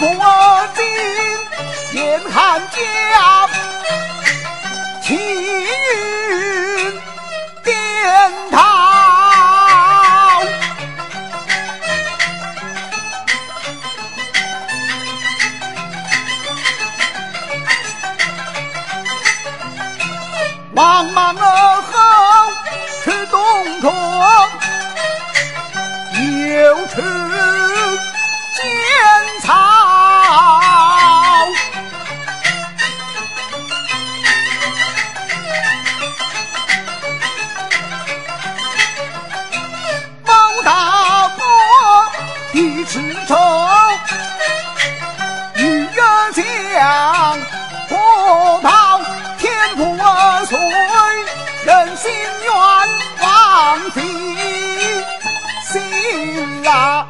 不尽严寒家，气运颠倒。茫茫而后是东窗，又是一尺愁，玉儿香，火炮天不遂，人心愿王妃心啊！